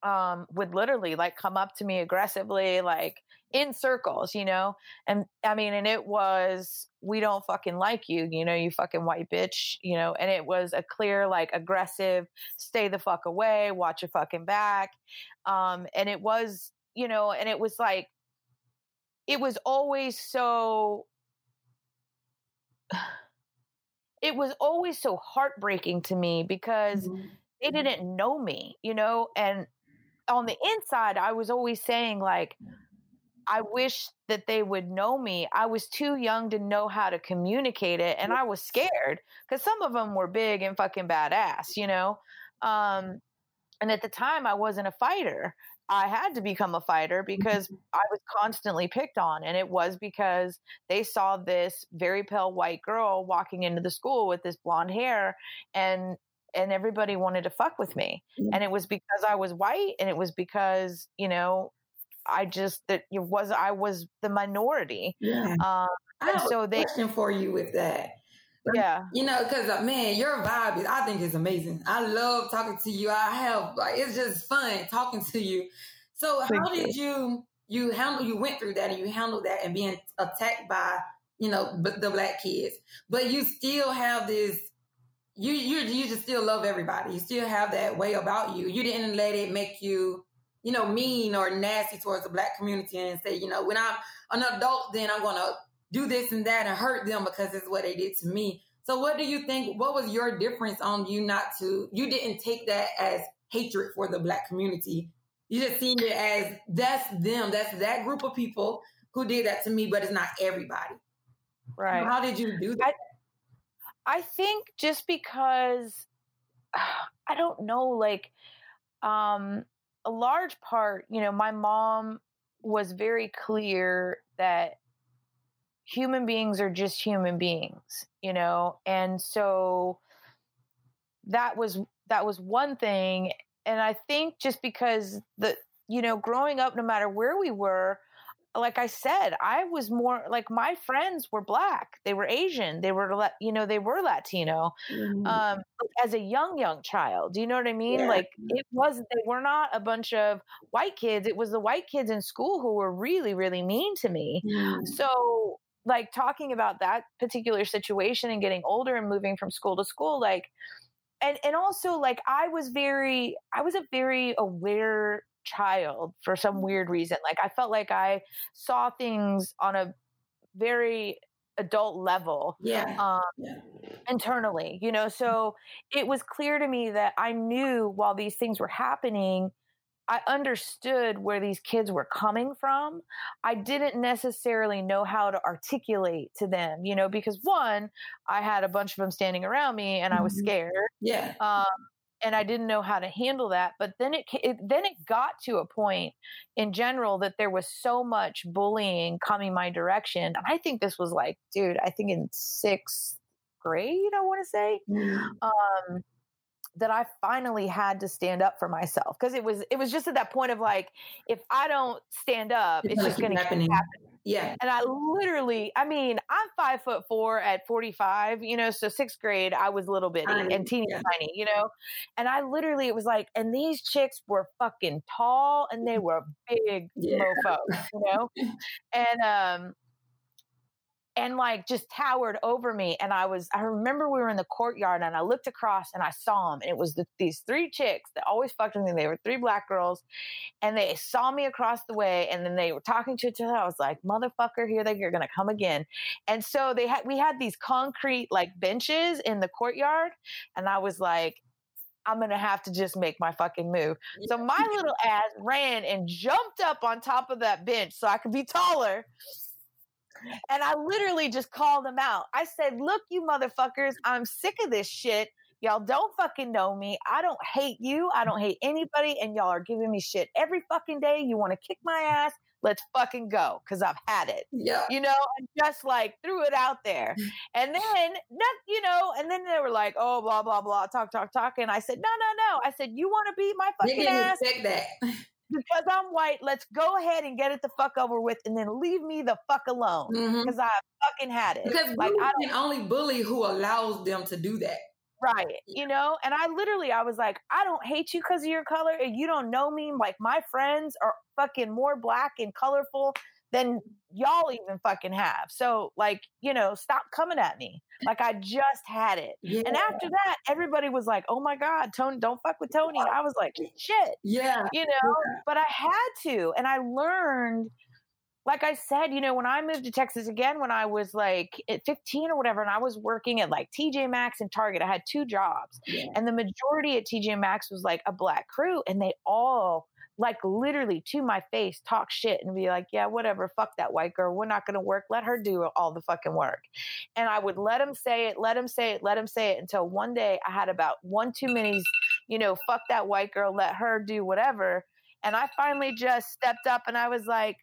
um would literally like come up to me aggressively like in circles you know? And i mean and it was we don't fucking like you you know you fucking white bitch you know? And it was a clear like aggressive stay the fuck away watch your fucking back um and it was you know and it was like it was always so it was always so heartbreaking to me because Mhm. they didn't know me, you know, and on the inside I was always saying like I wish that they would know me. I was too young to know how to communicate it and I was scared cuz some of them were big and fucking badass, you know. Um and at the time I wasn't a fighter. I had to become a fighter because I was constantly picked on and it was because they saw this very pale white girl walking into the school with this blonde hair and and everybody wanted to fuck with me and it was because i was white and it was because you know i just that it was i was the minority Yeah. um I have so a they- question for you with that. yeah You know, because uh, man, your vibe is, I think is amazing. I love talking to you. I have like it's just fun talking to you. So how Thank did you you handle you went through that and you handled that and being attacked by you know b- the black kids, but you still have this. You you you just still love everybody. You still have that way about you. You didn't let it make you you know mean or nasty towards the black community and say you know when I'm an adult then I'm gonna do this and that and hurt them because it's what they did to me. So what do you think what was your difference on you not to you didn't take that as hatred for the black community. You just seen it as that's them, that's that group of people who did that to me, but it's not everybody. right How did you do that? I think just because I don't know, like um a large part, you know, my mom was very clear that human beings are just human beings, you know, and so that was that was one thing. And I think just because the you know, growing up no matter where we were, like I said, I was more like my friends were black, they were Asian, they were you know they were Latino. Mhm. Um, as a young young child, do you know what I mean? Yeah. Like it was they were not a bunch of white kids. It was the white kids in school who were really really mean to me. Mhm. So like talking about that particular situation and getting older and moving from school to school, like and and also like I was very I was a very aware child for some weird reason. Like I felt like I saw things on a very adult level Yeah. um, Yeah. internally, you know. So it was clear to me that I knew while these things were happening, I understood where these kids were coming from. I didn't necessarily know how to articulate to them, you know, because one, I had a bunch of them standing around me and I was Mhm. scared. Yeah. Um, and I didn't know how to handle that. But then it, it then it got to a point in general that there was so much bullying coming my direction. And I think this was like, dude, I think in sixth grade, I want to say, Mhm. um, that I finally had to stand up for myself because it was it was just at that point of like, if I don't stand up, It's it's, gonna just going to happening. Yeah. And I literally, I mean, I'm five foot four at 45, you know, so sixth grade, I was little bitty and teeny yeah. tiny, you know, and I literally, it was like, and these chicks were fucking tall and they were big yeah. mofos, you know, and, um, and like just towered over me. And I was, I remember we were in the courtyard and I looked across and I saw them. And it was the, these three chicks that always fucked with me. They were three black girls and they saw me across the way and then they were talking to each other. I was like, motherfucker, here they are going to come again. And so they had, we had these concrete like benches in the courtyard. And I was like, I'm gonna have to just make my fucking move. So my little ass ran and jumped up on top of that bench so I could be taller and I literally just called them out. I said, Look, you motherfuckers, I'm sick of this shit. Y'all don't fucking know me. I don't hate you. I don't hate anybody. And y'all are giving me shit every fucking day. You want to kick my ass? Let's fucking go because I've had it. Yeah. You know, and just like threw it out there. And then, not, you know, and then they were like, oh, blah, blah, blah, talk, talk, talk. And I said, no, no, no. I said, you want to beat my fucking ass? that. Because I'm white, let's go ahead and get it the fuck over with and then leave me the fuck alone. Because mm-hmm. I fucking had it. Because like I can only bully who allows them to do that. Right. You know, and I literally I was like, I don't hate you because of your color and you don't know me. Like my friends are fucking more black and colorful than y'all even fucking have. So like, you know, stop coming at me. Like I just had it. Yeah. And after that, everybody was like, "Oh my god, Tony, don't fuck with Tony." I was like, "Shit." Yeah. You know, yeah. but I had to and I learned like I said, you know, when I moved to Texas again when I was like at 15 or whatever and I was working at like TJ Maxx and Target, I had two jobs. Yeah. And the majority at TJ Maxx was like a black crew and they all like literally to my face talk shit and be like, yeah, whatever, fuck that white girl. We're not going to work. Let her do all the fucking work. And I would let him say it, let him say it, let him say it until one day I had about one too many, you know, fuck that white girl, let her do whatever. And I finally just stepped up and I was like,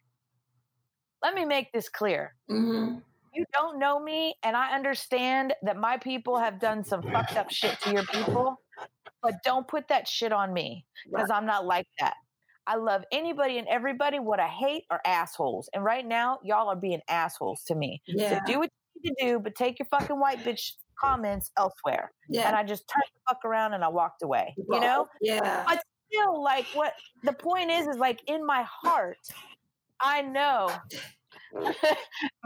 let me make this clear. Mm-hmm. You don't know me, and I understand that my people have done some fucked up shit to your people, but don't put that shit on me because I'm not like that. I love anybody and everybody. What I hate are assholes. And right now, y'all are being assholes to me. Yeah. So do what you need to do, but take your fucking white bitch comments elsewhere. Yeah. And I just turned the fuck around and I walked away. You know? Yeah. But still, like, what the point is, is like in my heart, I know.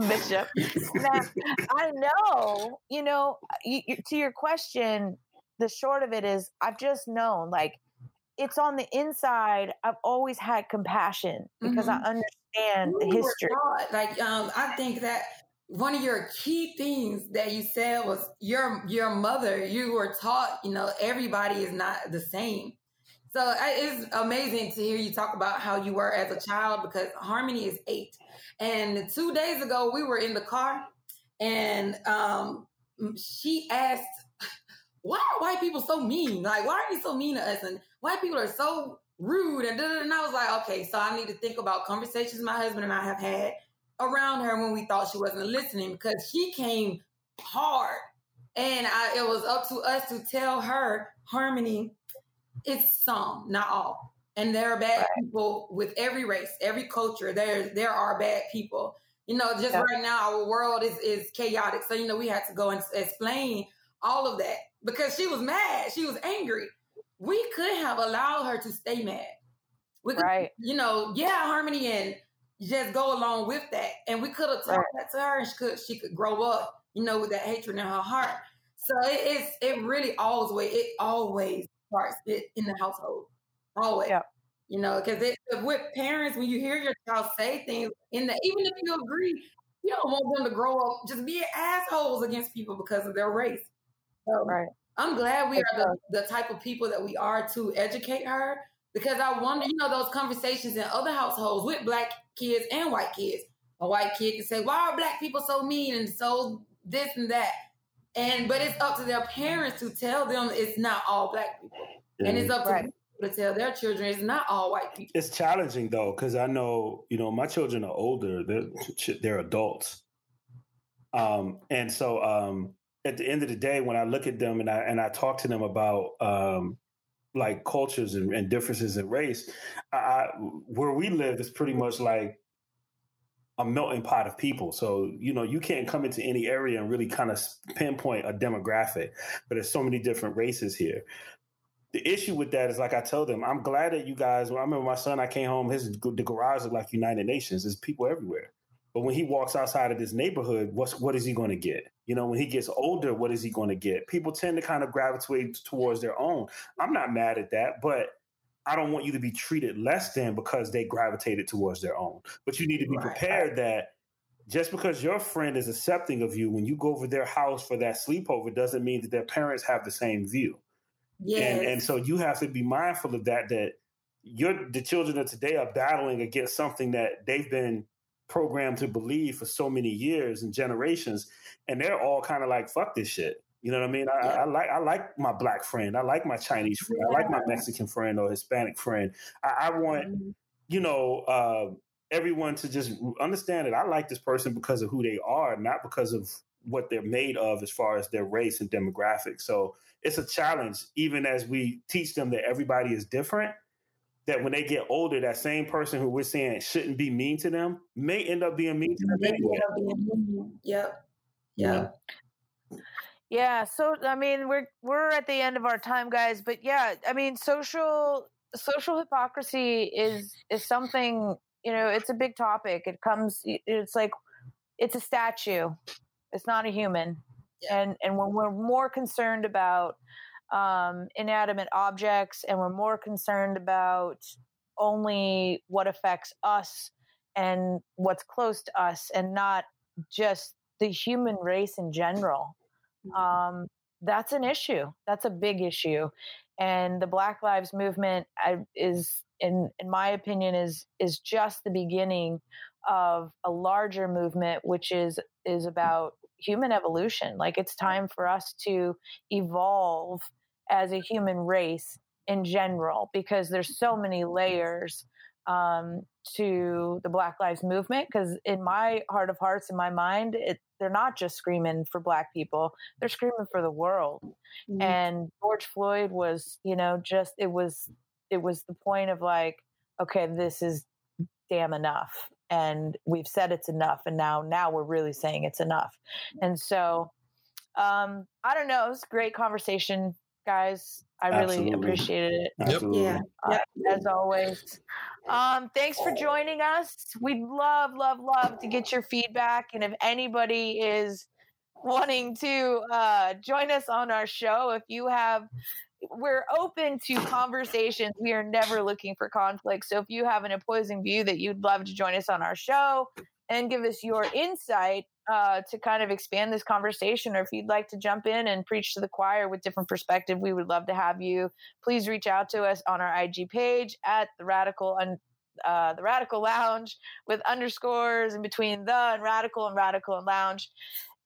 Bishop, I know, you know, you, you, to your question, the short of it is I've just known, like, it's on the inside. I've always had compassion because mm-hmm. I understand the history. Like um, I think that one of your key things that you said was your your mother. You were taught, you know, everybody is not the same. So it's amazing to hear you talk about how you were as a child because Harmony is eight. And two days ago, we were in the car and um, she asked, Why are white people so mean? Like, why are you so mean to us? And white people are so rude and, and I was like, okay, so I need to think about conversations my husband and I have had around her when we thought she wasn't listening because she came hard. And I, it was up to us to tell her, Harmony, it's some, not all. And there are bad right. people with every race, every culture. There, there are bad people. You know, just yeah. right now, our world is, is chaotic. So, you know, we had to go and explain all of that because she was mad. She was angry we could have allowed her to stay mad. We could, right. you know, yeah, harmony and just go along with that. And we could have talked right. that to her and she could she could grow up, you know, with that hatred in her heart. So it is it really always it always starts in the household. Always. Yeah. You know, because with parents, when you hear your child say things in the even if you agree, you don't want them to grow up just being assholes against people because of their race. So, right. I'm glad we are the, the type of people that we are to educate her because I wonder, you know, those conversations in other households with black kids and white kids. A white kid can say, Why are black people so mean and so this and that? And but it's up to their parents to tell them it's not all black people. And it's up to right. to tell their children it's not all white people. It's challenging though, because I know, you know, my children are older, they're they're adults. Um, and so um at the end of the day, when I look at them and I and I talk to them about um, like cultures and, and differences in race, I, where we live is pretty much like a melting pot of people. So, you know, you can't come into any area and really kind of pinpoint a demographic, but there's so many different races here. The issue with that is, like I tell them, I'm glad that you guys. I remember my son, I came home, his the garage looked like United Nations. There's people everywhere. But when he walks outside of this neighborhood, what's what is he going to get? You know, when he gets older, what is he going to get? People tend to kind of gravitate towards their own. I'm not mad at that, but I don't want you to be treated less than because they gravitated towards their own. But you need to be right. prepared that just because your friend is accepting of you when you go over their house for that sleepover doesn't mean that their parents have the same view. Yes. And, and so you have to be mindful of that, that you're, the children of today are battling against something that they've been programmed to believe for so many years and generations. And they're all kind of like, fuck this shit. You know what I mean? I, yeah. I, like I like my black friend. I like my Chinese friend. Yeah. I like my Mexican friend or Hispanic friend. I, I want, mm-hmm. you know, uh, everyone to just understand that I like this person because of who they are, not because of what they're made of as far as their race and demographics. So it's a challenge, even as we teach them that everybody is different. That when they get older, that same person who we're saying shouldn't be mean to them may end up being mean to them anyway. Yep. Yep. Yeah, so I mean, we're we're at the end of our time, guys. But yeah, I mean, social social hypocrisy is is something you know. It's a big topic. It comes. It's like it's a statue. It's not a human. Yeah. And and when we're more concerned about um, inanimate objects, and we're more concerned about only what affects us and what's close to us, and not just the human race in general um, that's an issue. That's a big issue, and the Black Lives Movement is, in in my opinion, is is just the beginning of a larger movement, which is is about human evolution. Like it's time for us to evolve as a human race in general because there's so many layers um, to the Black Lives Movement. Because in my heart of hearts, in my mind, it, they're not just screaming for Black people; they're screaming for the world. Mm-hmm. And George Floyd was, you know, just it was it was the point of like, okay, this is damn enough, and we've said it's enough, and now now we're really saying it's enough. And so, um, I don't know. It's a great conversation, guys. I really Absolutely. appreciated it. Absolutely. Yeah. Uh, as always. Um, thanks for joining us. We'd love, love, love to get your feedback. And if anybody is wanting to uh, join us on our show, if you have, we're open to conversations. We are never looking for conflict. So if you have an opposing view that you'd love to join us on our show and give us your insight uh, to kind of expand this conversation, or if you'd like to jump in and preach to the choir with different perspective, we would love to have you. Please reach out to us on our IG page at the Radical and uh, the Radical Lounge with underscores in between the and Radical and Radical and Lounge.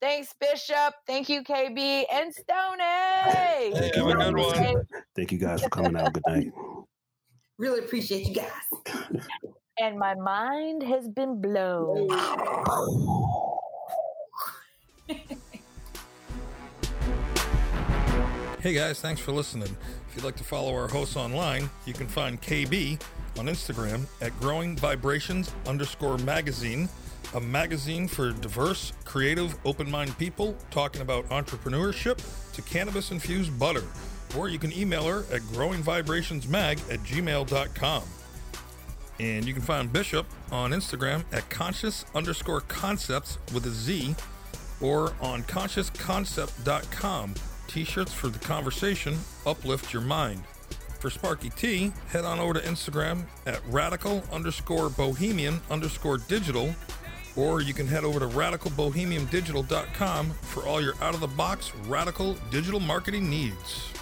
Thanks, Bishop. Thank you, KB and Stoney. Hey, have a good one. Thank you guys for coming out. Good night. Really appreciate you guys. and my mind has been blown. hey guys, thanks for listening. If you'd like to follow our hosts online, you can find KB on Instagram at Growing Vibrations underscore magazine, a magazine for diverse, creative, open minded people talking about entrepreneurship to cannabis infused butter. Or you can email her at growingvibrationsmag at gmail.com. And you can find Bishop on Instagram at conscious underscore concepts with a Z or on consciousconcept.com. T shirts for the conversation uplift your mind. For Sparky T, head on over to Instagram at radical underscore bohemian underscore digital, or you can head over to radicalbohemiandigital.com for all your out of the box radical digital marketing needs.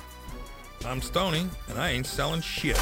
I'm Stony, and I ain't selling shit.